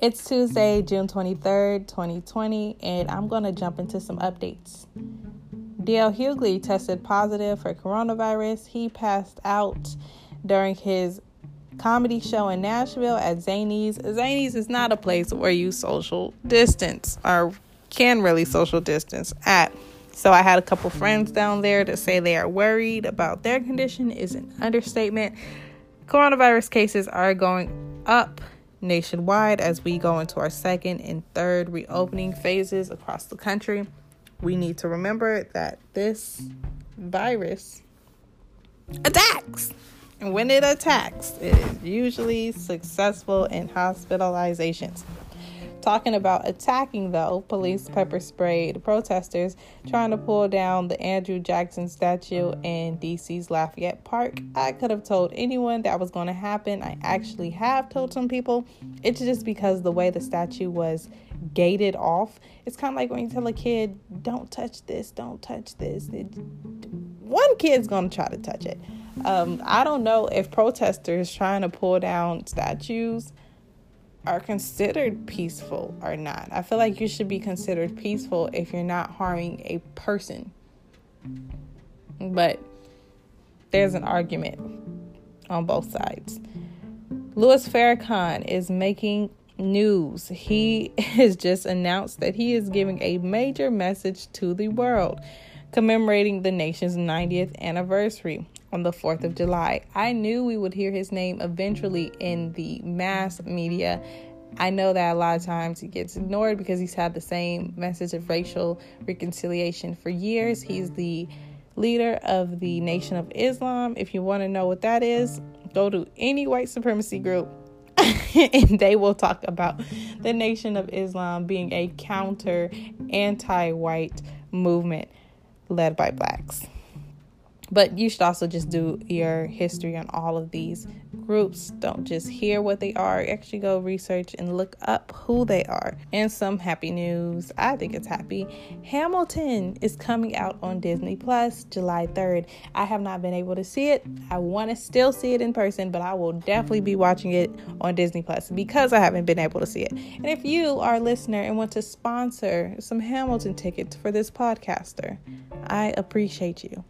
It's Tuesday, June 23rd, 2020, and I'm going to jump into some updates. DL Hughley tested positive for coronavirus. He passed out during his comedy show in Nashville at Zanies. Zanies is not a place where you social distance or can really social distance at. So I had a couple friends down there to say they are worried about their condition is an understatement. Coronavirus cases are going up nationwide as we go into our second and third reopening phases across the country. We need to remember that this virus attacks. And when it attacks, it is usually successful in hospitalizations. Talking about attacking, though, police pepper sprayed protesters trying to pull down the Andrew Jackson statue in DC's Lafayette Park. I could have told anyone that was going to happen. I actually have told some people. It's just because the way the statue was gated off. It's kind of like when you tell a kid, don't touch this, don't touch this. It, one kid's going to try to touch it. Um, I don't know if protesters trying to pull down statues are considered peaceful or not. I feel like you should be considered peaceful if you're not harming a person. But there's an argument on both sides. Louis Farrakhan is making news. He has just announced that he is giving a major message to the world commemorating the nation's 90th anniversary on the 4th of July. I knew we would hear his name eventually in the mass media. I know that a lot of times he gets ignored because he's had the same message of racial reconciliation for years. He's the leader of the Nation of Islam. If you want to know what that is, go to any white supremacy group and they will talk about the Nation of Islam being a counter anti white movement led by blacks. But you should also just do your history on all of these groups. Don't just hear what they are. Actually, go research and look up who they are. And some happy news. I think it's happy. Hamilton is coming out on Disney Plus July 3rd. I have not been able to see it. I want to still see it in person, but I will definitely be watching it on Disney Plus because I haven't been able to see it. And if you are a listener and want to sponsor some Hamilton tickets for this podcaster, I appreciate you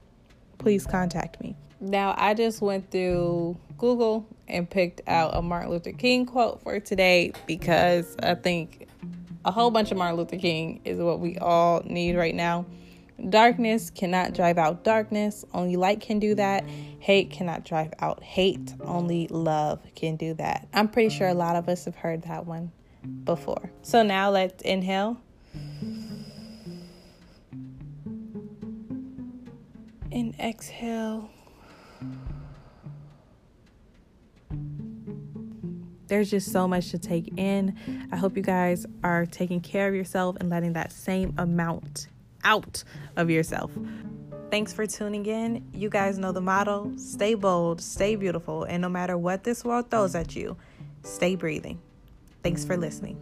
please contact me. Now, I just went through Google and picked out a Martin Luther King quote for today because I think a whole bunch of Martin Luther King is what we all need right now. Darkness cannot drive out darkness, only light can do that. Hate cannot drive out hate, only love can do that. I'm pretty sure a lot of us have heard that one before. So now let's inhale. And exhale. There's just so much to take in. I hope you guys are taking care of yourself and letting that same amount out of yourself. Thanks for tuning in. You guys know the motto stay bold, stay beautiful, and no matter what this world throws at you, stay breathing. Thanks for listening.